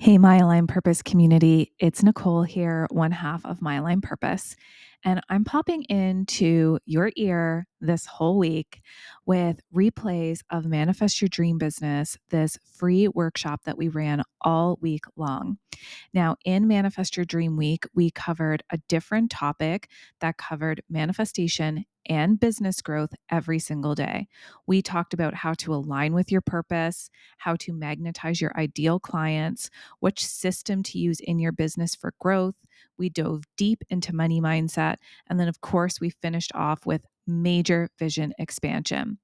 Hey, My Aligned Purpose community. It's Nicole here, one half of My Aligned Purpose. And I'm popping into your ear this whole week with replays of Manifest Your Dream Business, this free workshop that we ran all week long. Now, in Manifest Your Dream Week, we covered a different topic that covered manifestation and business growth every single day. We talked about how to align with your purpose, how to magnetize your ideal clients, which system to use in your business for growth. We dove deep into money mindset. And then, of course, we finished off with major vision expansion.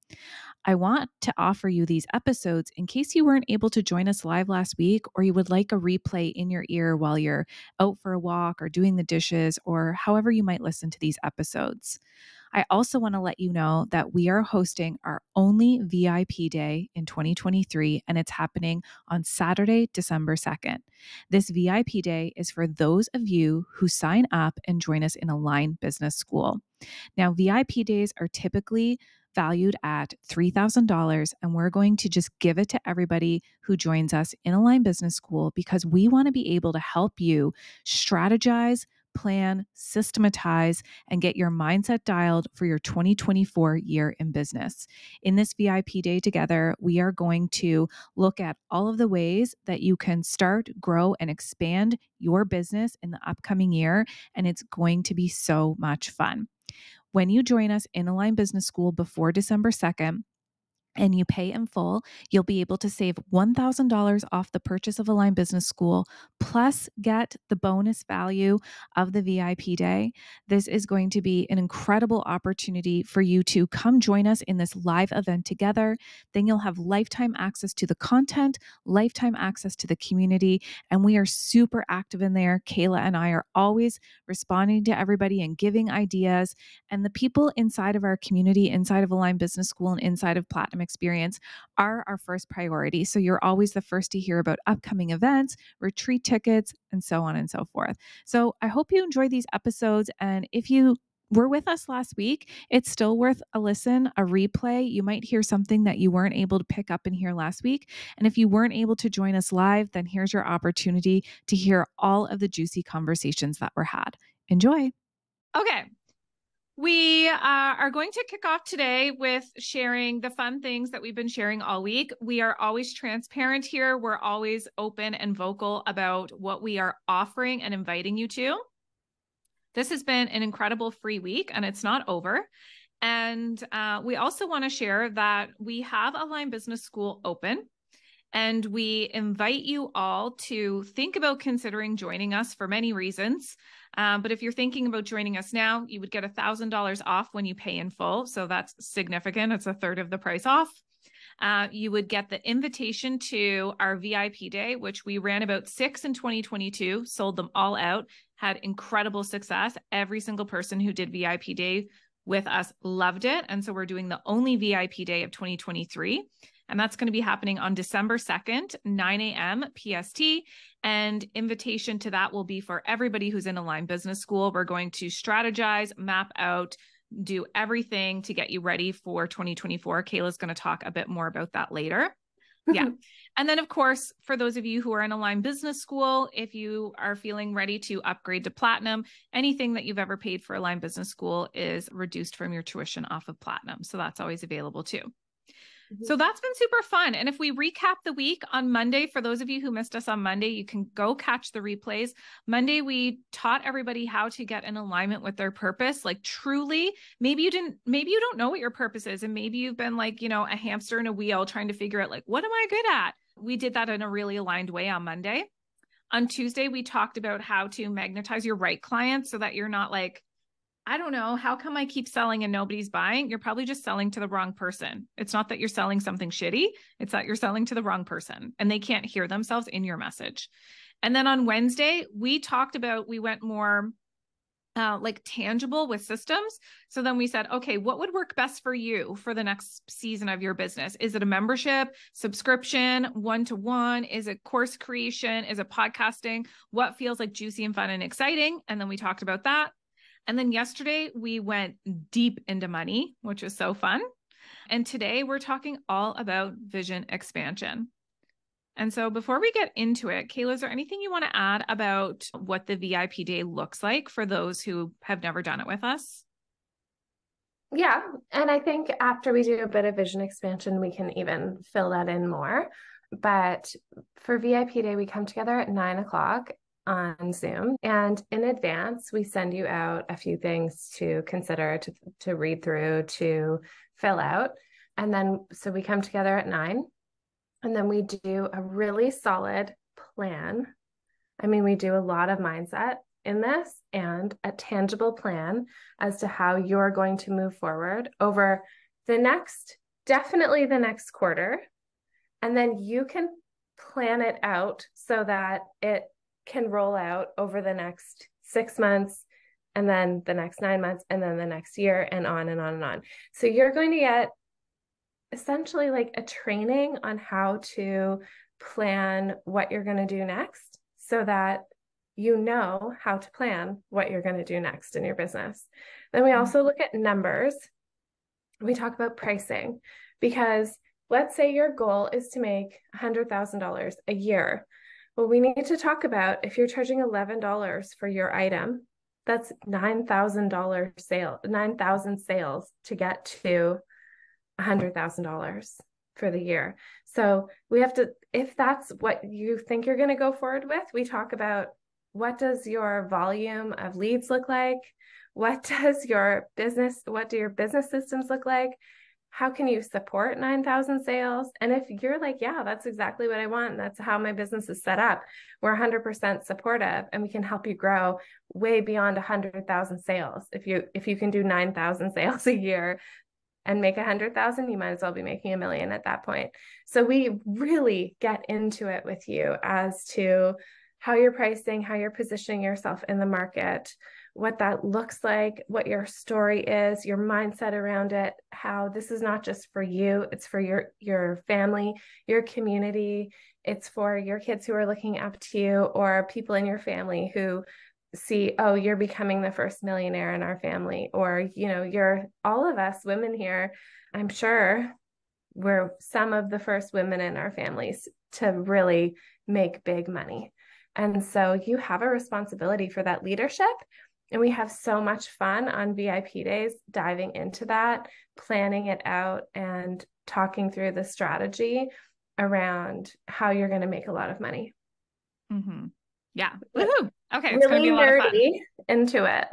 I want to offer you these episodes in case you weren't able to join us live last week or you would like a replay in your ear while you're out for a walk or doing the dishes or however you might listen to these episodes. I also want to let you know that we are hosting our only VIP day in 2023, and it's happening on Saturday, December 2nd. This VIP day is for those of you who sign up and join us in Aligned Business School. Now, VIP days are typically valued at $3,000. And we're going to just give it to everybody who joins us in Aligned Business School because we want to be able to help you strategize, plan, systematize, and get your mindset dialed for your 2024 year in business. In this VIP day together, we are going to look at all of the ways that you can start, grow, and expand your business in the upcoming year. And it's going to be so much fun. When you join us in Aligned Business School before December 2nd, and you pay in full, you'll be able to save $1,000 off the purchase of Aligned Business School, plus get the bonus value of the VIP day. This is going to be an incredible opportunity for you to come join us in this live event together. Then you'll have lifetime access to the content, lifetime access to the community, and we are super active in there. Kaila and I are always responding to everybody and giving ideas. And the people inside of our community, inside of Aligned Business School, and inside of Platinum experience are our first priority. So you're always the first to hear about upcoming events, retreat tickets, and so on and so forth. So I hope you enjoy these episodes. And if you were with us last week, it's still worth a listen, a replay. You might hear something that you weren't able to pick up in here last week. And if you weren't able to join us live, then here's your opportunity to hear all of the juicy conversations that were had. Enjoy. Okay. We uh, are going to kick off today with sharing the fun things that we've been sharing all week. We are always transparent here. We're always open and vocal about what we are offering and inviting you to. This has been an incredible free week and it's not over. And uh, we also want to share that we have Aligned Business School open. And we invite you all to think about considering joining us for many reasons. Um, but if you're thinking about joining us now, you would get $1,000 off when you pay in full. So that's significant. It's a third of the price off. Uh, you would get the invitation to our VIP day, which we ran about six in 2022, sold them all out, had incredible success. Every single person who did VIP day with us loved it. And so we're doing the only VIP day of 2023 and that's going to be happening on December 2nd, 9 a.m. PST. And invitation to that will be for everybody who's in Aligned Business School. We're going to strategize, map out, do everything to get you ready for 2024. Kaila's going to talk a bit more about that later. yeah. And then, of course, for those of you who are in Aligned Business School, if you are feeling ready to upgrade to Platinum, anything that you've ever paid for Aligned Business School is reduced from your tuition off of Platinum. So that's always available too. So mm-hmm. that's been super fun. And if we recap the week on Monday, for those of you who missed us on Monday, you can go catch the replays. Monday, we taught everybody how to get in alignment with their purpose. Like truly, maybe you didn't, maybe you don't know what your purpose is. And maybe you've been like, you know, a hamster in a wheel trying to figure out, like, what am I good at? We did that in a really aligned way on Monday. On Tuesday, we talked about how to magnetize your right clients so that you're not like, I don't know. How come I keep selling and nobody's buying? You're probably just selling to the wrong person. It's not that you're selling something shitty, it's that you're selling to the wrong person and they can't hear themselves in your message. And then on Wednesday, we talked about, we went more uh, like tangible with systems. So then we said, okay, what would work best for you for the next season of your business? Is it a membership, subscription, one to one? Is it course creation? Is it podcasting? What feels like juicy and fun and exciting? And then we talked about that. And then yesterday we went deep into money, which was so fun. And today we're talking all about vision expansion. And so before we get into it, Kaila, is there anything you want to add about what the VIP day looks like for those who have never done it with us? Yeah. And I think after we do a bit of vision expansion, we can even fill that in more. But for VIP day, we come together at nine o'clock on Zoom. And in advance, we send you out a few things to consider, to, to read through, to fill out. And then, so we come together at nine, and then we do a really solid plan. I mean, we do a lot of mindset in this and a tangible plan as to how you're going to move forward over the next, definitely the next quarter. And then you can plan it out so that it can roll out over the next six months and then the next nine months and then the next year and on and on and on. So you're going to get essentially like a training on how to plan what you're going to do next so that you know how to plan what you're going to do next in your business. Then we also look at numbers. We talk about pricing because let's say your goal is to make $100,000 a year. Well, we need to talk about if you're charging $11 for your item, that's $9,000 sale, 9,000 sales to get to $100,000 for the year. So we have to, if that's what you think you're going to go forward with, we talk about what does your volume of leads look like? What does your business, what do your business systems look like? How can you support 9,000 sales? And if you're like, yeah, that's exactly what I want, that's how my business is set up, we're 100% supportive and we can help you grow way beyond 100,000 sales. If you if you can do 9,000 sales a year, and make a hundred thousand, you might as well be making a million at that point. So we really get into it with you as to how you're pricing, how you're positioning yourself in the market, what that looks like, what your story is, your mindset around it, how this is not just for you, it's for your your family, your community, it's for your kids who are looking up to you or people in your family who see oh you're becoming the first millionaire in our family or you know you're all of us women here i'm sure we're some of the first women in our families to really make big money and so you have a responsibility for that leadership. And we have so much fun on VIP days diving into that, planning it out, and talking through the strategy around how you're going to make a lot of money. Mm-hmm. Yeah. Woohoo. Okay. It's really nerdy into it.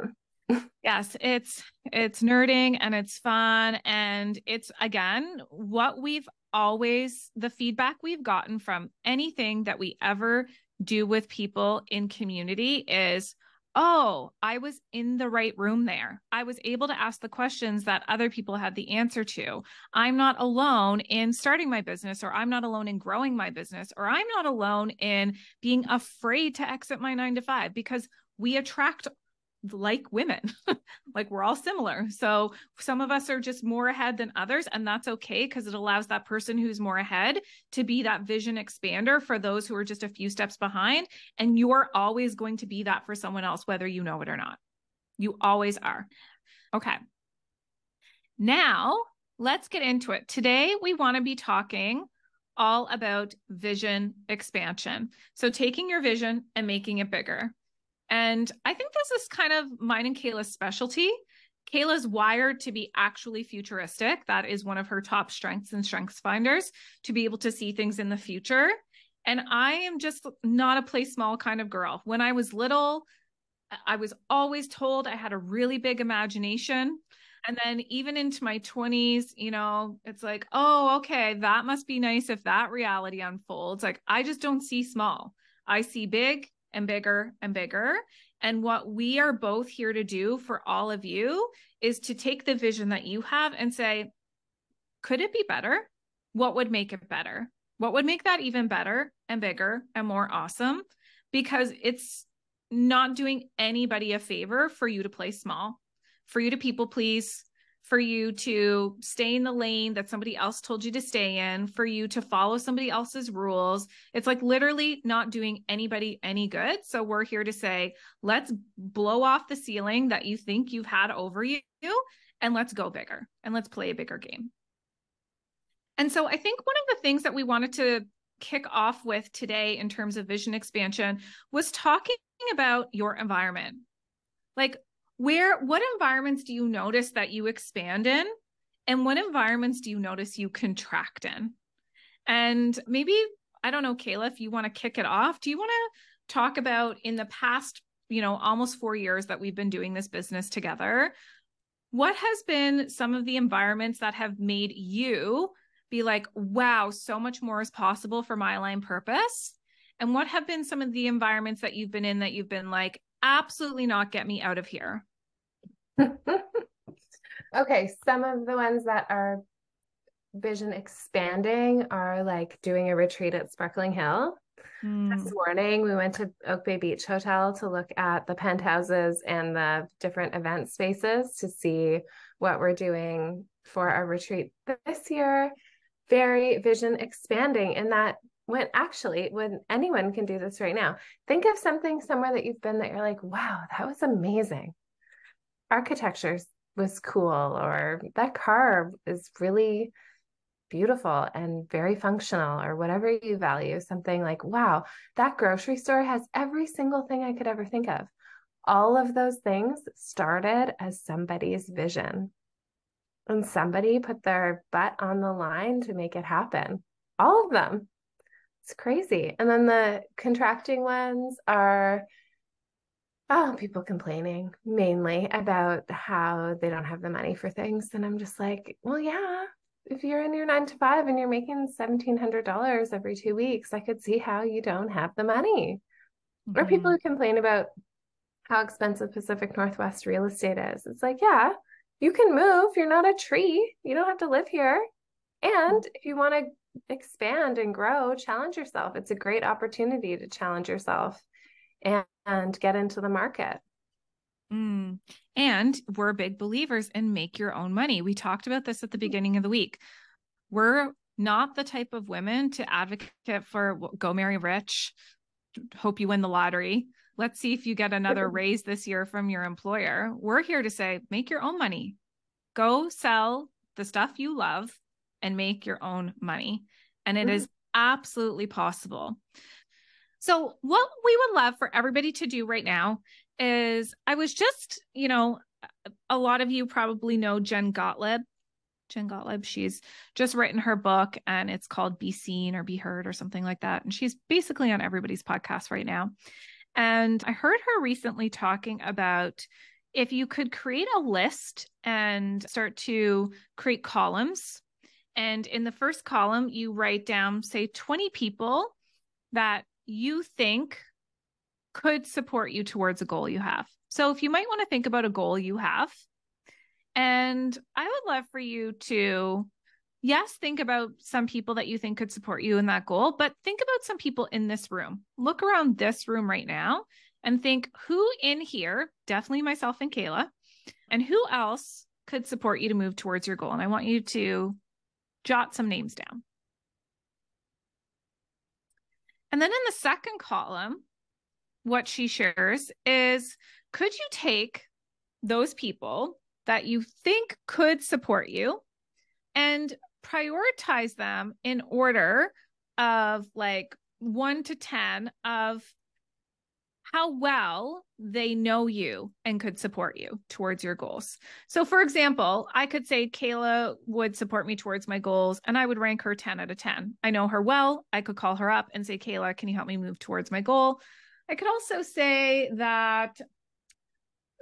yes, it's it's nerding and it's fun and it's again what we've always the feedback we've gotten from anything that we ever do with people in community is oh, I was in the right room there. I was able to ask the questions that other people had the answer to. I'm not alone in starting my business, or I'm not alone in growing my business, or I'm not alone in being afraid to exit my nine to five because we attract like women. Like we're all similar. So some of us are just more ahead than others and that's okay because it allows that person who's more ahead to be that vision expander for those who are just a few steps behind and you're always going to be that for someone else whether you know it or not. You always are. Okay. Now let's get into it. Today we want to be talking all about vision expansion. So taking your vision and making it bigger and I think this is kind of mine and Kaila's specialty. Kaila's wired to be actually futuristic. That is one of her top strengths and strengths finders to be able to see things in the future. And I am just not a play small kind of girl. When I was little, I was always told I had a really big imagination. And then even into my 20s, you know, it's like, oh, okay, that must be nice if that reality unfolds. Like, I just don't see small. I see big and bigger and bigger. And what we are both here to do for all of you is to take the vision that you have and say, could it be better? What would make it better? What would make that even better and bigger and more awesome? Because it's not doing anybody a favor for you to play small, for you to people please, for you to stay in the lane that somebody else told you to stay in, for you to follow somebody else's rules. It's like literally not doing anybody any good. So we're here to say, let's blow off the ceiling that you think you've had over you and let's go bigger and let's play a bigger game. And so I think one of the things that we wanted to kick off with today in terms of vision expansion was talking about your environment. Like, where, what environments do you notice that you expand in? And what environments do you notice you contract in? And maybe, I don't know, Kaila, if you want to kick it off, do you want to talk about in the past, you know, almost four years that we've been doing this business together? What has been some of the environments that have made you be like, wow, so much more is possible for My Aligned Purpose? And what have been some of the environments that you've been in that you've been like, absolutely not get me out of here? okay, some of the ones that are vision expanding are like doing a retreat at Sparkling Hill. Mm. This morning, we went to Oak Bay Beach Hotel to look at the penthouses and the different event spaces to see what we're doing for our retreat this year. Very vision expanding in that when actually when anyone can do this right now think of something somewhere that you've been that you're like wow that was amazing architecture was cool or that car is really beautiful and very functional or whatever you value something like wow that grocery store has every single thing i could ever think of. All of those things started as somebody's vision. And somebody put their butt on the line to make it happen. All of them. It's crazy. And then the contracting ones are oh, people complaining mainly about how they don't have the money for things. And I'm just like, well, yeah, if you're in your nine to five and you're making $1,700 every two weeks, I could see how you don't have the money. Mm-hmm. Or people who complain about how expensive Pacific Northwest real estate is. It's like, yeah, you can move. You're not a tree. You don't have to live here. And if you want to expand and grow, challenge yourself. It's a great opportunity to challenge yourself and, and get into the market. Mm. And we're big believers in make your own money. We talked about this at the beginning of the week. We're not the type of women to advocate for go marry rich, hope you win the lottery. Let's see if you get another raise this year from your employer. We're here to say make your own money. Go sell the stuff you love and make your own money. And it mm-hmm. is absolutely possible. So, what we would love for everybody to do right now is I was just, you know, a lot of you probably know Jen Gottlieb. Jen Gottlieb, she's just written her book and it's called Be Seen or Be Heard or something like that. And she's basically on everybody's podcast right now. And I heard her recently talking about if you could create a list and start to create columns and in the first column, you write down, say, 20 people that you think could support you towards a goal you have. So if you might want to think about a goal you have, and I would love for you to, yes, think about some people that you think could support you in that goal, but think about some people in this room. Look around this room right now and think who in here, definitely myself and Kaila, and who else could support you to move towards your goal. And I want you to jot some names down. And then in the second column, what she shares is could you take those people that you think could support you and prioritize them in order of like one to 10 of how well they know you and could support you towards your goals. So, for example, I could say Kaila would support me towards my goals and I would rank her 10 out of 10. I know her well. I could call her up and say, Kaila, can you help me move towards my goal? I could also say that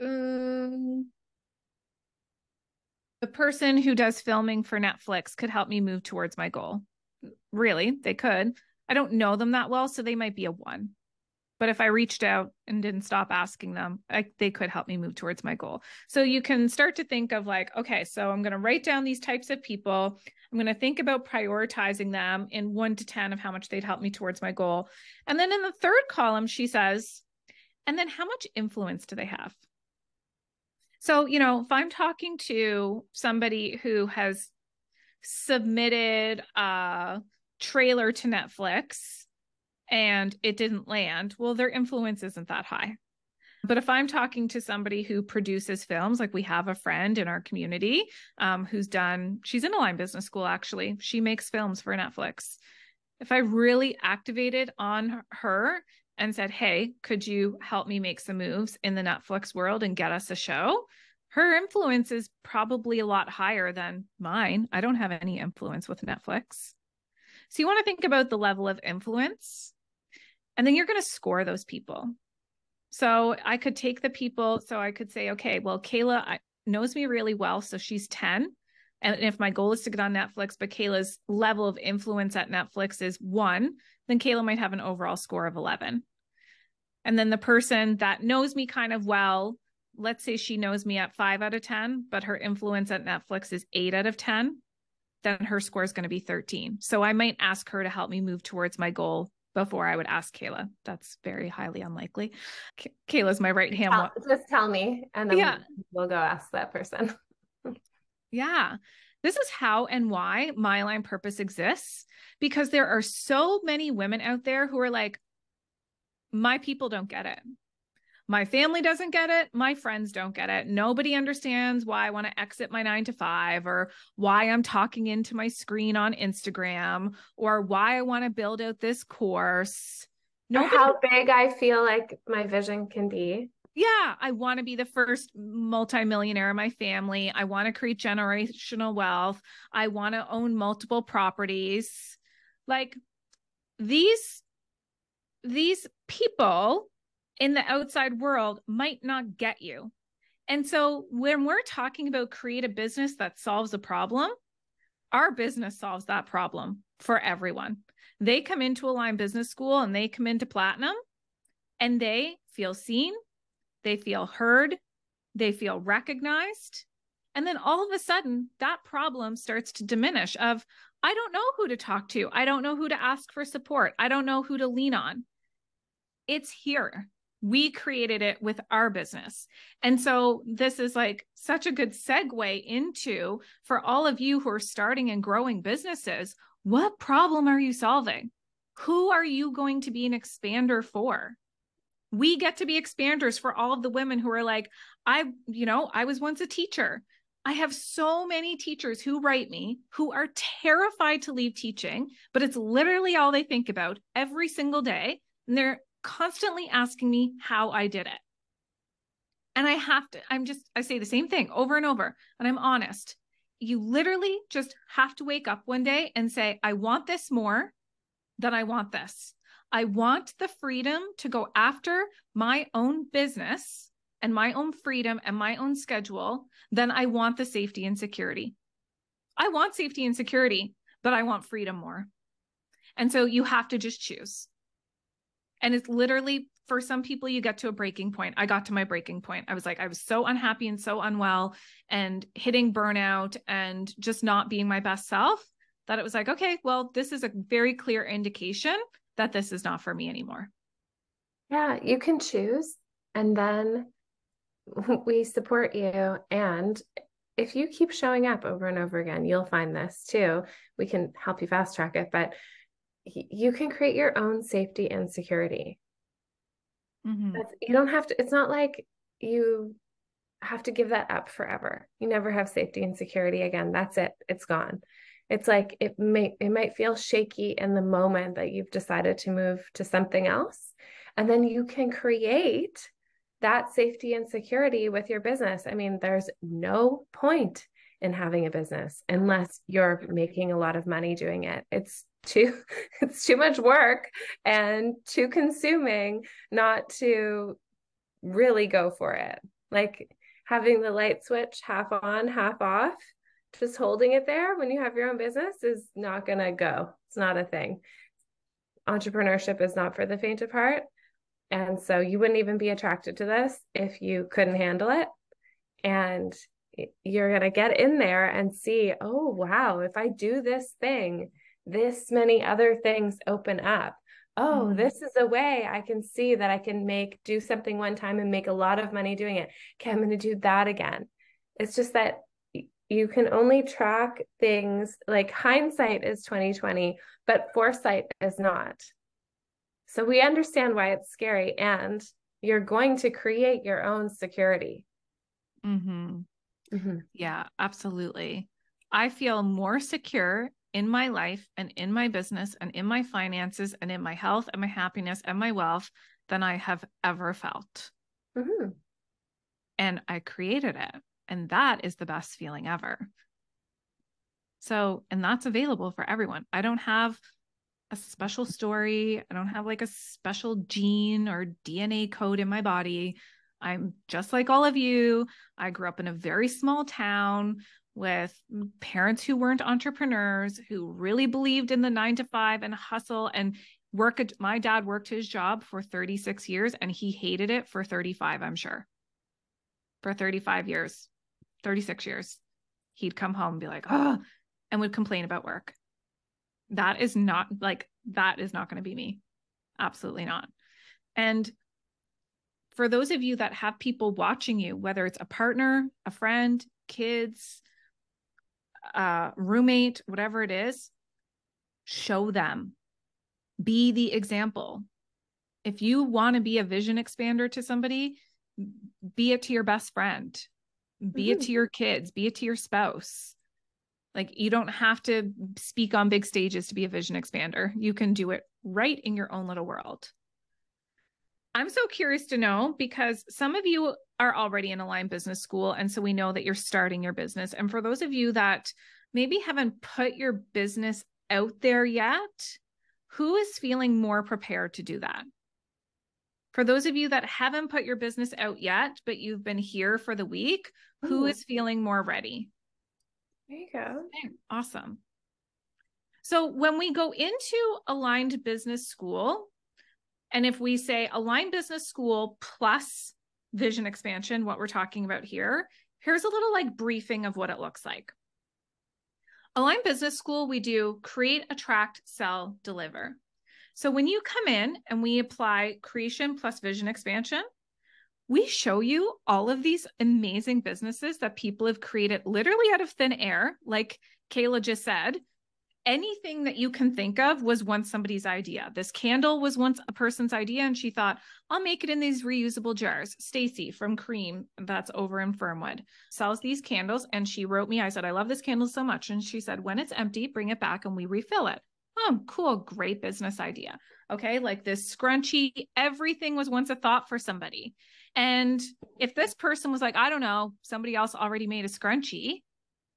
um, the person who does filming for Netflix could help me move towards my goal. Really, they could. I don't know them that well, so they might be a one. But if I reached out and didn't stop asking them, I, they could help me move towards my goal. So you can start to think of like, okay, so I'm going to write down these types of people. I'm going to think about prioritizing them in one to 10 of how much they'd help me towards my goal. And then in the third column, she says, and then how much influence do they have? So, you know, if I'm talking to somebody who has submitted a trailer to Netflix and it didn't land, well, their influence isn't that high. But if I'm talking to somebody who produces films, like we have a friend in our community um, who's done, she's in Aligned Business School actually. She makes films for Netflix. if I really activated on her and said, Hey, could you help me make some moves in the Netflix world and get us a show? Her influence is probably a lot higher than mine. I don't have any influence with Netflix. So you want to think about the level of influence, and then you're going to score those people. So I could take the people. So I could say, okay, well, Kaila knows me really well. So she's 10. And if my goal is to get on Netflix, but Kaila's level of influence at Netflix is one, then Kaila might have an overall score of 11. And then the person that knows me kind of well, let's say she knows me at five out of 10, but her influence at Netflix is eight out of 10, then her score is going to be 13. So I might ask her to help me move towards my goal before I would ask Kaila. That's very highly unlikely. K- Kaila's my right hand. Tell, just tell me, and then yeah. we'll go ask that person. yeah. This is how and why My Aligned Purpose exists because there are so many women out there who are like, my people don't get it. My family doesn't get it. My friends don't get it. Nobody understands why I want to exit my nine to five or why I'm talking into my screen on Instagram or why I want to build out this course. Or how big I feel like my vision can be. Yeah, I want to be the first multimillionaire in my family. I want to create generational wealth. I want to own multiple properties. Like these these people in the outside world might not get you. And so when we're talking about create a business that solves a problem, our business solves that problem for everyone. They come into Aligned Business School and they come into Platinum and they feel seen, they feel heard, they feel recognized. And then all of a sudden, that problem starts to diminish of, I don't know who to talk to. I don't know who to ask for support. I don't know who to lean on it's here. We created it with our business. And so this is like such a good segue into for all of you who are starting and growing businesses. What problem are you solving? Who are you going to be an expander for? We get to be expanders for all of the women who are like, I, you know, I was once a teacher. I have so many teachers who write me who are terrified to leave teaching, but it's literally all they think about every single day. And they're constantly asking me how I did it. And I have to, I'm just, I say the same thing over and over, and I'm honest. You literally just have to wake up one day and say, I want this more than I want this. I want the freedom to go after my own business and my own freedom and my own schedule Then I want the safety and security. I want safety and security, but I want freedom more. And so you have to just choose. And it's literally for some people, you get to a breaking point. I got to my breaking point. I was like, I was so unhappy and so unwell and hitting burnout and just not being my best self that it was like, okay, well, this is a very clear indication that this is not for me anymore. Yeah, you can choose. And then we support you. And if you keep showing up over and over again, you'll find this too. We can help you fast track it. But you can create your own safety and security. Mm-hmm. you don't have to, it's not like you have to give that up forever. You never have safety and security again. That's it. It's gone. It's like it may it might feel shaky in the moment that you've decided to move to something else. And then you can create that safety and security with your business. I mean, there's no point in having a business unless you're making a lot of money doing it. It's too it's too much work and too consuming not to really go for it. Like having the light switch half on half off just holding it there when you have your own business is not going to go. It's not a thing. Entrepreneurship is not for the faint of heart. And so you wouldn't even be attracted to this if you couldn't handle it. And you're going to get in there and see oh wow if i do this thing this many other things open up. Oh, mm-hmm. this is a way I can see that I can make do something one time and make a lot of money doing it. Okay, I'm going to do that again. It's just that you can only track things like hindsight is 2020, but foresight is not. So we understand why it's scary and you're going to create your own security. Mm-hmm. Mm-hmm. Yeah, absolutely. I feel more secure in my life and in my business and in my finances and in my health and my happiness and my wealth than I have ever felt. Mm-hmm. And I created it. And that is the best feeling ever. So, and that's available for everyone. I don't have a special story. I don't have like a special gene or DNA code in my body. I'm just like all of you. I grew up in a very small town with parents who weren't entrepreneurs, who really believed in the nine to five and hustle and work. My dad worked his job for 36 years and he hated it for 35, I'm sure. For 35 years, 36 years, he'd come home and be like, oh, and would complain about work. That is not like, that is not going to be me. Absolutely not. And for those of you that have people watching you, whether it's a partner, a friend, kids, a roommate, whatever it is, show them. Be the example. If you want to be a vision expander to somebody, be it to your best friend, be mm-hmm. it to your kids, be it to your spouse. Like you don't have to speak on big stages to be a vision expander. You can do it right in your own little world. I'm so curious to know because some of you are already in Aligned Business School. And so we know that you're starting your business. And for those of you that maybe haven't put your business out there yet, who is feeling more prepared to do that? For those of you that haven't put your business out yet, but you've been here for the week, Ooh. who is feeling more ready? There you go. Okay, awesome. So when we go into aligned business school, and if we say align business school plus vision expansion, what we're talking about here, here's a little like briefing of what it looks like. Aligned Business School, we do create, attract, sell, deliver. So when you come in and we apply creation plus vision expansion, we show you all of these amazing businesses that people have created literally out of thin air, like Kaila just said anything that you can think of was once somebody's idea. This candle was once a person's idea, and she thought, I'll make it in these reusable jars. Stacy from Cream, that's over in Fernwood, sells these candles. And she wrote me, I said, I love this candle so much. And she said, when it's empty, bring it back and we refill it. Oh, cool. Great business idea. Okay. Like this scrunchie, everything was once a thought for somebody. And if this person was like, I don't know, somebody else already made a scrunchie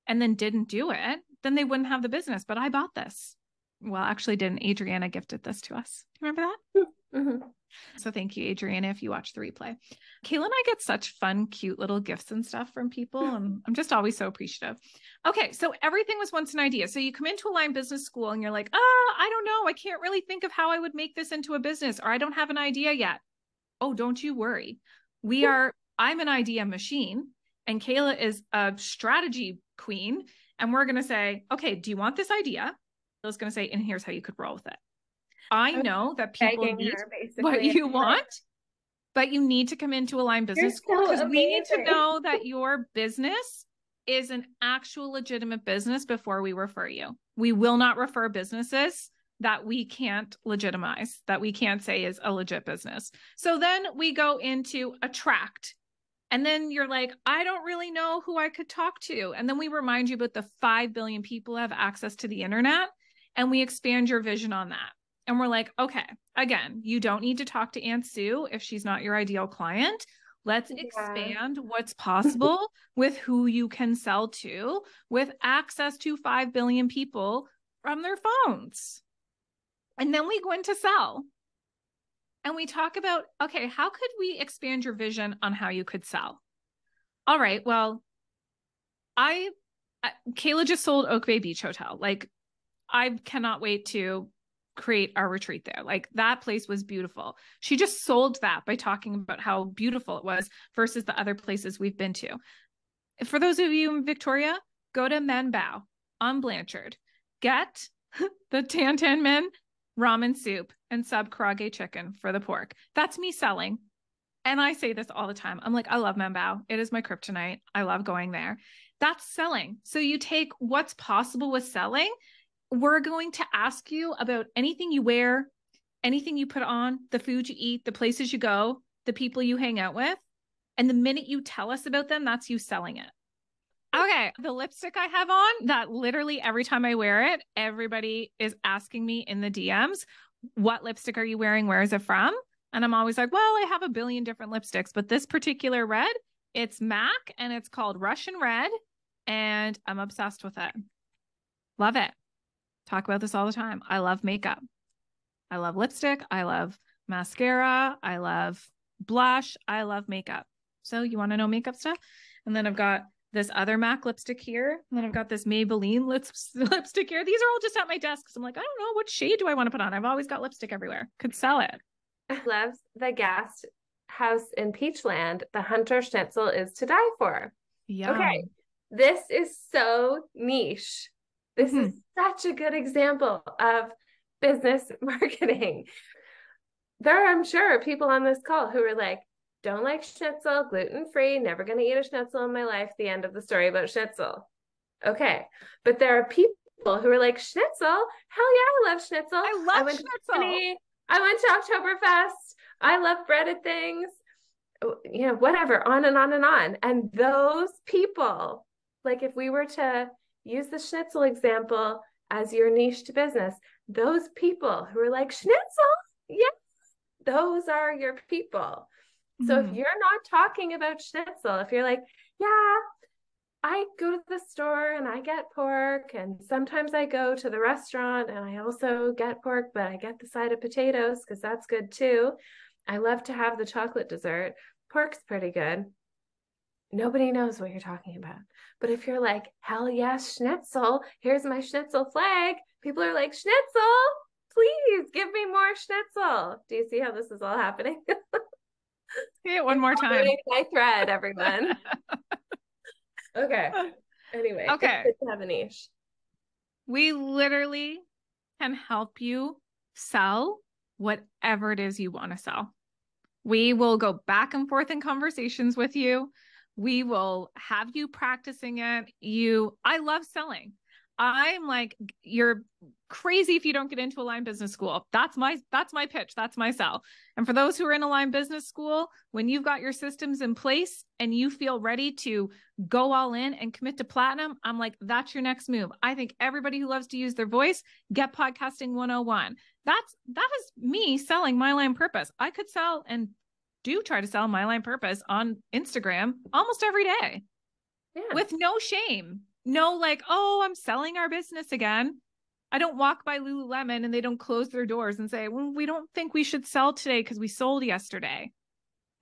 and then didn't do it, then they wouldn't have the business. But I bought this. Well, actually, didn't Adriana gifted this to us? Do you remember that? Mm-hmm. So thank you, Adriana, if you watch the replay. Kaila and I get such fun, cute little gifts and stuff from people. And I'm just always so appreciative. Okay. So everything was once an idea. So you come into Aligned Business School and you're like, ah, oh, I don't know. I can't really think of how I would make this into a business, or I don't have an idea yet. Oh, don't you worry. We are, I'm an idea machine, and Kaila is a strategy queen and we're going to say, okay, do you want this idea? Bill's going to say, and here's how you could roll with it. I know that people need what you want, but you need to come into Aligned Business School because so we need to know that your business is an actual legitimate business before we refer you. We will not refer businesses that we can't legitimize, that we can't say is a legit business. So then we go into attract and then you're like, I don't really know who I could talk to. And then we remind you about the 5 billion people have access to the internet and we expand your vision on that. And we're like, okay, again, you don't need to talk to Aunt Sue if she's not your ideal client. Let's yeah. expand what's possible with who you can sell to with access to 5 billion people from their phones. And then we go into sell and we talk about okay, how could we expand your vision on how you could sell? All right, well, I, I Kaila just sold Oak Bay Beach Hotel. Like, I cannot wait to create our retreat there. Like that place was beautiful. She just sold that by talking about how beautiful it was versus the other places we've been to. For those of you in Victoria, go to Men Bao on Blanchard. Get the Tan Tan Men ramen soup, and sub karaage chicken for the pork. That's me selling. And I say this all the time. I'm like, I love Men Bao. It is my kryptonite. I love going there. That's selling. So you take what's possible with selling. We're going to ask you about anything you wear, anything you put on, the food you eat, the places you go, the people you hang out with. And the minute you tell us about them, that's you selling it. Okay, the lipstick I have on that literally every time I wear it, everybody is asking me in the DMs, what lipstick are you wearing? Where is it from? And I'm always like, well, I have a billion different lipsticks, but this particular red, it's MAC and it's called Russian Red. And I'm obsessed with it. Love it. Talk about this all the time. I love makeup. I love lipstick. I love mascara. I love blush. I love makeup. So you want to know makeup stuff? And then I've got this other MAC lipstick here. And then I've got this Maybelline lips- lipstick here. These are all just at my desk. So I'm like, I don't know what shade do I want to put on. I've always got lipstick everywhere. Could sell it. Loves the guest house in Peachland. The Hunter Schnitzel is to die for. Yeah. Okay. This is so niche. This mm-hmm. is such a good example of business marketing. There are, I'm sure, people on this call who are like, don't like schnitzel, gluten free, never going to eat a schnitzel in my life. The end of the story about schnitzel. Okay. But there are people who are like, schnitzel? Hell yeah, I love schnitzel. I love I went schnitzel. To I went to Oktoberfest. I love breaded things. Oh, you know, whatever, on and on and on. And those people, like if we were to use the schnitzel example as your niche to business, those people who are like, schnitzel, yes, those are your people. So mm-hmm. if you're not talking about schnitzel, if you're like, yeah, I go to the store and I get pork, and sometimes I go to the restaurant and I also get pork, but I get the side of potatoes because that's good too. I love to have the chocolate dessert. Pork's pretty good. Nobody knows what you're talking about. But if you're like, hell yes, schnitzel, here's my schnitzel flag, people are like, schnitzel, please give me more schnitzel. Do you see how this is all happening? Say it one more time. My thread, everyone. okay. Anyway, okay. Have a niche. We literally can help you sell whatever it is you want to sell. We will go back and forth in conversations with you. We will have you practicing it. You, I love selling. I'm like, you're crazy if you don't get into Aligned Business School. That's my that's my pitch. That's my sell. And for those who are in Aligned Business School, when you've got your systems in place and you feel ready to go all in and commit to platinum, I'm like, that's your next move. I think everybody who loves to use their voice, get podcasting 101. That's that is me selling My Aligned Purpose. I could sell and do try to sell My Aligned Purpose on Instagram almost every day. Yeah. With no shame no like oh i'm selling our business again. I don't walk by lululemon and they don't close their doors and say well we don't think we should sell today because we sold yesterday.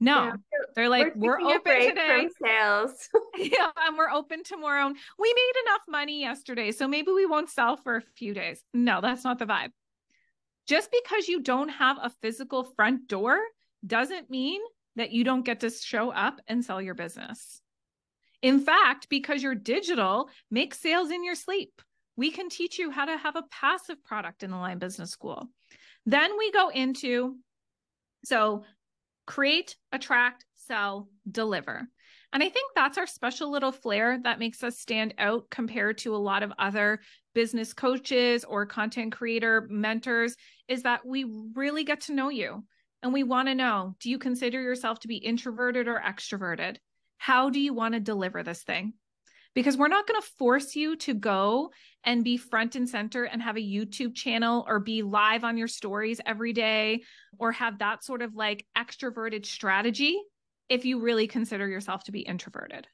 No. yeah. they're like we're, we're open today. sales. Yeah and we're open tomorrow. We made enough money yesterday so maybe we won't sell for a few days. No that's not the vibe. Just because you don't have a physical front door doesn't mean that you don't get to show up and sell your business in fact, because you're digital, make sales in your sleep. We can teach you how to have a passive product in the Line Business School. Then we go into so create, attract, sell, deliver. And I think that's our special little flair that makes us stand out compared to a lot of other business coaches or content creator mentors is that we really get to know you. And we want to know do you consider yourself to be introverted or extroverted? How do you want to deliver this thing? Because we're not going to force you to go and be front and center and have a YouTube channel or be live on your stories every day or have that sort of like extroverted strategy if you really consider yourself to be introverted.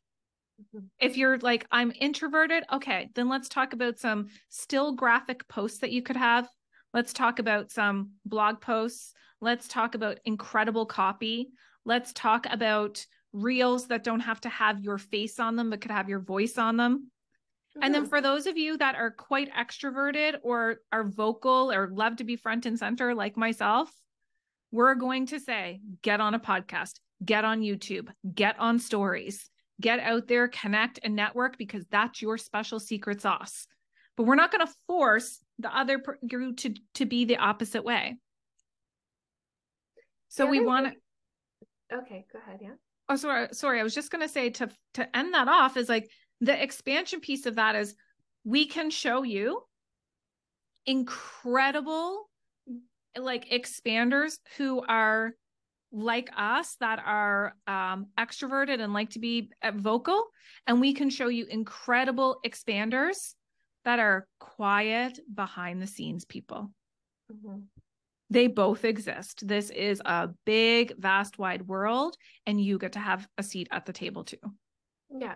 Mm-hmm. If you're like, I'm introverted, okay, then let's talk about some still graphic posts that you could have. Let's talk about some blog posts. Let's talk about incredible copy. Let's talk about reels that don't have to have your face on them, but could have your voice on them. Mm-hmm. And then mm-hmm. for those of you that are quite extroverted or are vocal or love to be front and center, like myself, we're going to say get on a podcast, get on YouTube, get on stories, get out there, connect and network because that's your special secret sauce. But we're not going to force the other group to, to be the opposite way. So we want to. Okay, go ahead. Yeah oh sorry sorry i was just going to say to to end that off is like the expansion piece of that is we can show you incredible like expanders who are like us that are um, extroverted and like to be uh, vocal, and we can show you incredible expanders that are quiet behind the scenes people. Mm-hmm. They both exist. This is a big, vast, wide world, and you get to have a seat at the table too. Yeah.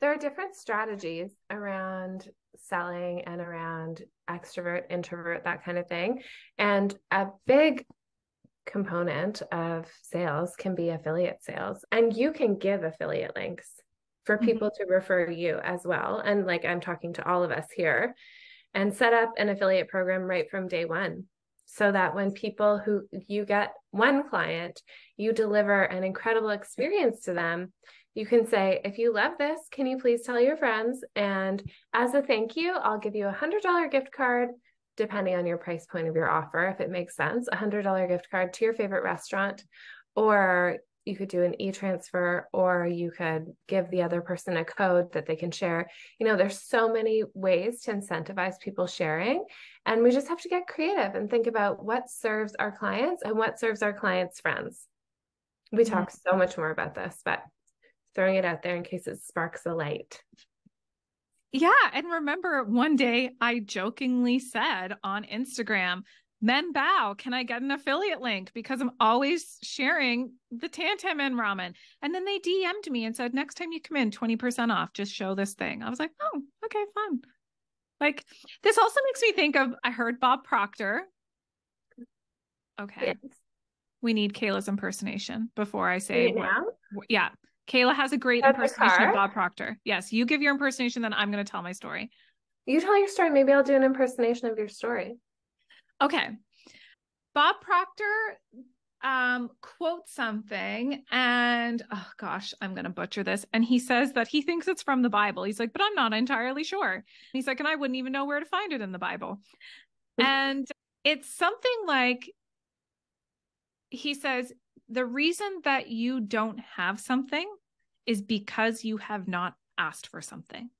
There are different strategies around selling and around extrovert, introvert, that kind of thing. And a big component of sales can be affiliate sales. And you can give affiliate links for mm-hmm. people mm-hmm. to refer you as well. And like I'm talking to all of us here and set up an affiliate program right from day one so that when people who you get one client, you deliver an incredible experience to them. You can say, if you love this, can you please tell your friends? And as a thank you, I'll give you a $100 gift card, depending on your price point of your offer, if it makes sense, a $100 gift card to your favorite restaurant. Or you could do an e-transfer or you could give the other person a code that they can share you know there's so many ways to incentivize people sharing and we just have to get creative and think about what serves our clients and what serves our clients friends we mm-hmm. talk so much more about this but throwing it out there in case it sparks a light yeah. And remember one day I jokingly said on Instagram, Men Bow, can I get an affiliate link? Because I'm always sharing the Tan Tan Men ramen. And then they DM'd me and said, next time you come in, 20% off, just show this thing. I was like, oh, okay, fun. Like this also makes me think of I heard Bob Proctor. Okay. Yes. We need Kaila's impersonation before I say oh, what, yeah. Kayla has a great That's impersonation of Bob Proctor. Yes, you give your impersonation, then I'm going to tell my story. You tell your story. Maybe I'll do an impersonation of your story. Okay. Bob Proctor um quotes something and oh gosh i'm going to butcher this. And he says that he thinks it's from the bible. He's like but i'm not entirely sure. He's like and i wouldn't even know where to find it in the bible. And it's something like he says the reason that you don't have something is because you have not asked for something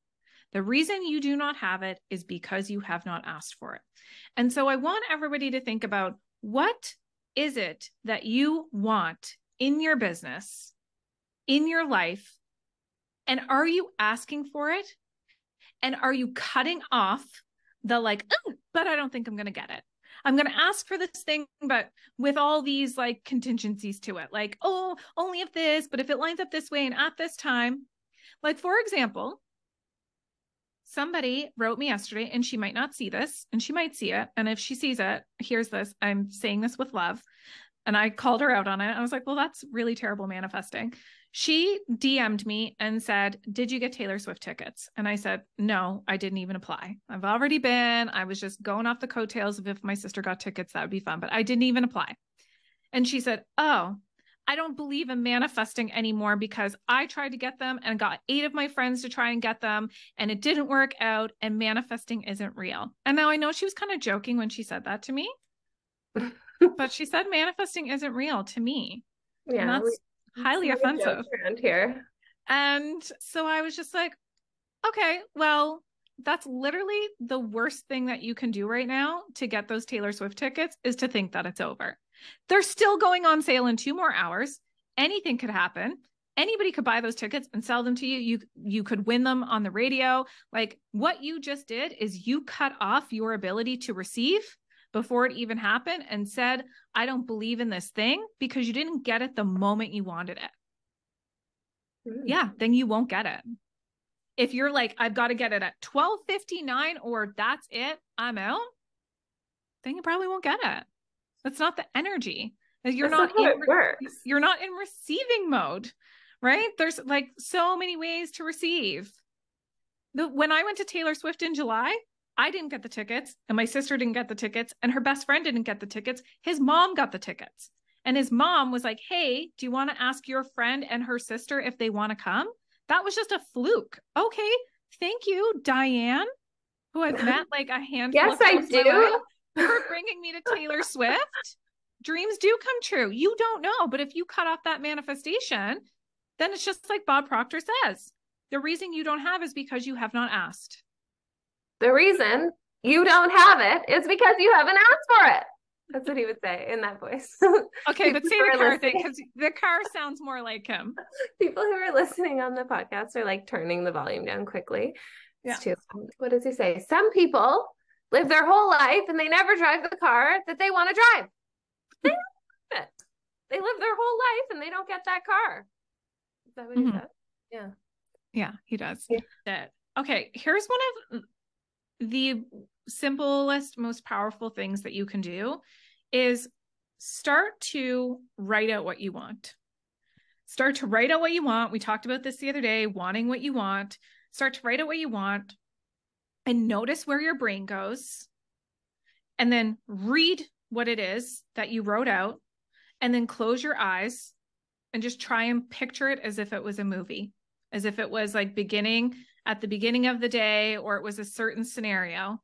the reason you do not have it is because you have not asked for it. And so I want everybody to think about what is it that you want in your business, in your life? And are you asking for it? And are you cutting off the like, oh, but I don't think I'm going to get it? I'm going to ask for this thing, but with all these like contingencies to it, like, oh, only if this, but if it lines up this way and at this time. Like, for example, somebody wrote me yesterday and she might not see this and she might see it and if she sees it here's this i'm saying this with love and i called her out on it. I was like well that's really terrible manifesting. She dm'd me and said did you get taylor swift tickets? And i said no i didn't even apply. I've already been i was just going off the coattails of if my sister got tickets that would be fun but i didn't even apply. And she said oh I don't believe in manifesting anymore because I tried to get them and got eight of my friends to try and get them and it didn't work out and manifesting isn't real. And now I know she was kind of joking when she said that to me, but she said manifesting isn't real to me. Yeah. And that's we, highly offensive around here. And so I was just like, okay, well, that's literally the worst thing that you can do right now to get those Taylor Swift tickets is to think that it's over. They're still going on sale in two more hours. Anything could happen. Anybody could buy those tickets and sell them to you. You you could win them on the radio. Like what you just did is you cut off your ability to receive before it even happened and said, I don't believe in this thing because you didn't get it the moment you wanted it. Mm. Yeah, then you won't get it. If you're like, I've got to get it at 1259 or that's it, I'm out, then you probably won't get it. That's not the energy. You're That's not, in, you're not in receiving mode, right? There's like so many ways to receive. The, when I went to Taylor Swift in July, I didn't get the tickets, and my sister didn't get the tickets, and her best friend didn't get the tickets. His mom got the tickets. And his mom was like, Hey, do you want to ask your friend and her sister if they want to come? That was just a fluke. Okay. Thank you, Diane, who I've met like a handful yes, I do for bringing me to Taylor Swift. Dreams do come true. You don't know, but if you cut off that manifestation, then it's just like Bob Proctor says. The reason you don't have is because you have not asked. The reason you don't have it is because you haven't asked for it. That's what he would say in that voice. Okay, but say the car thing because the car sounds more like him. People who are listening on the podcast are like turning the volume down quickly. It's yeah. too what does he say? Some people live their whole life and they never drive the car that they want to drive. They don't it. They live their whole life and they don't get that car. Is that what mm-hmm. he said? Yeah. Yeah, he does. Yeah. Okay, here's one of the simplest, most powerful things that you can do is start to write out what you want. Start to write out what you want. We talked about this the other day, wanting what you want. Start to write out what you want and notice where your brain goes. And then read what it is that you wrote out. And then close your eyes and just try and picture it as if it was a movie, as if it was like beginning at the beginning of the day or it was a certain scenario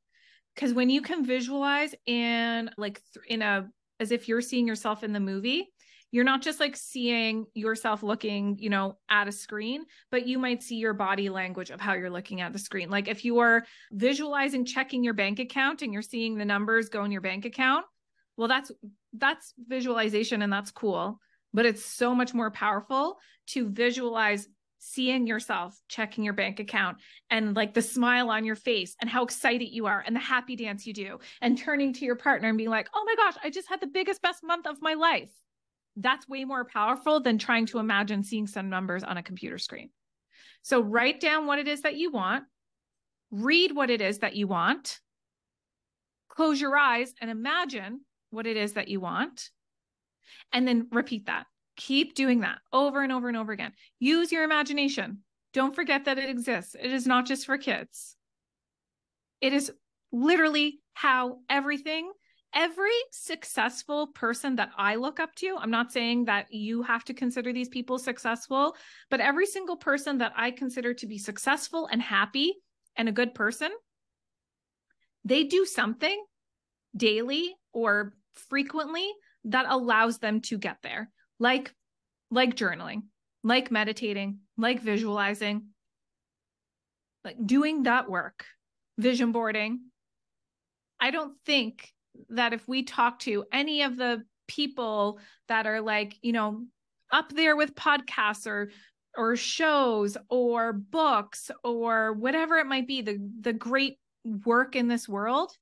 because when you can visualize in like th- in a as if you're seeing yourself in the movie you're not just like seeing yourself looking you know at a screen but you might see your body language of how you're looking at the screen like if you are visualizing checking your bank account and you're seeing the numbers go in your bank account well that's that's visualization and that's cool but it's so much more powerful to visualize seeing yourself checking your bank account and like the smile on your face and how excited you are and the happy dance you do and turning to your partner and being like, oh my gosh, I just had the biggest, best month of my life. That's way more powerful than trying to imagine seeing some numbers on a computer screen. So write down what it is that you want, read what it is that you want, close your eyes and imagine what it is that you want, and then repeat that. Keep doing that over and over and over again. Use your imagination. Don't forget that it exists. It is not just for kids. It is literally how everything, every successful person that I look up to, I'm not saying that you have to consider these people successful, but every single person that I consider to be successful and happy and a good person, they do something daily or frequently that allows them to get there like like journaling, like meditating, like visualizing, like doing that work, vision boarding. I don't think that if we talk to any of the people that are like, you know, up there with podcasts or or shows or books or whatever it might be, the the great work in this world,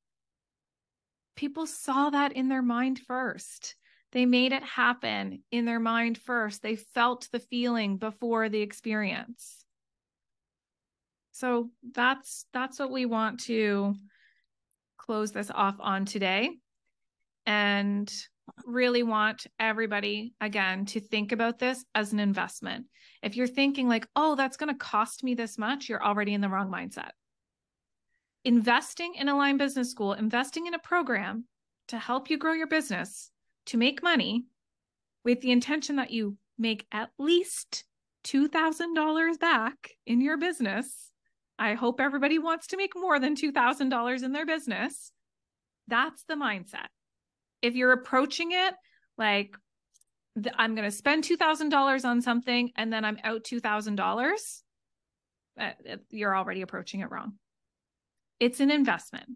people saw that in their mind first. They made it happen in their mind first. They felt the feeling before the experience. So that's that's what we want to close this off on today. And really want everybody again to think about this as an investment. If you're thinking like, "Oh, that's going to cost me this much," you're already in the wrong mindset. Investing in Aligned Business School, investing in a program to help you grow your business to make money with the intention that you make at least $2,000 back in your business. I hope everybody wants to make more than $2,000 in their business. That's the mindset. If you're approaching it like, I'm going to spend $2,000 on something and then I'm out $2,000, uh, you're already approaching it wrong. It's an investment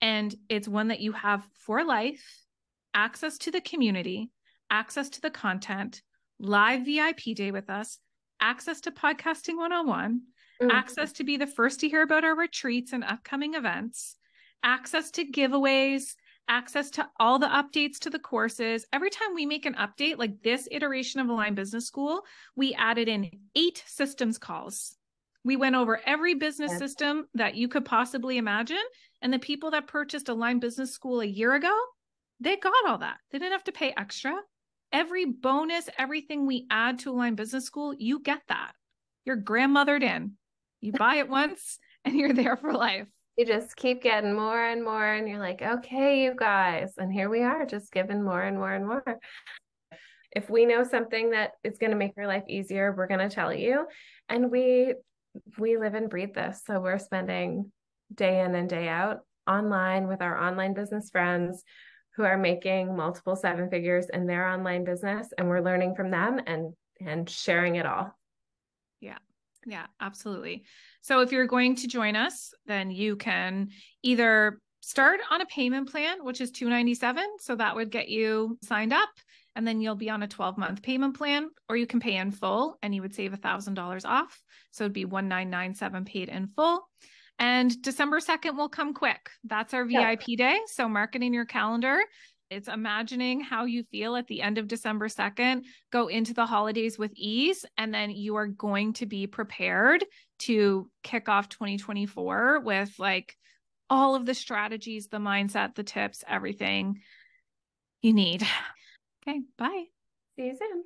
and it's one that you have for life access to the community, access to the content, live VIP day with us, access to podcasting 101, mm-hmm. access to be the first to hear about our retreats and upcoming events, access to giveaways, access to all the updates to the courses. Every time we make an update, like this iteration of Aligned Business School, we added in eight systems calls. We went over every business system that you could possibly imagine. And the people that purchased Aligned Business School a year ago, they got all that. They didn't have to pay extra. Every bonus, everything we add to Aligned Business School, you get that. You're grandmothered in. You buy it once and you're there for life. You just keep getting more and more, and you're like, okay, you guys. And here we are, just giving more and more and more. If we know something that is going to make your life easier, we're going to tell you. And we we live and breathe this. So we're spending day in and day out online with our online business friends who are making multiple seven figures in their online business and we're learning from them and and sharing it all. Yeah. Absolutely. So if you're going to join us, then you can either start on a payment plan, which is 297. So that would get you signed up and then you'll be on a 12 month payment plan or you can pay in full and you would save $1,000 off. So it'd be 1997 paid in full. And December 2nd will come quick. That's our VIP yeah. day. So marketing your calendar. It's imagining how you feel at the end of December 2nd, go into the holidays with ease, and then you are going to be prepared to kick off 2024 with like all of the strategies, the mindset, the tips, everything you need. Okay, bye. See you soon.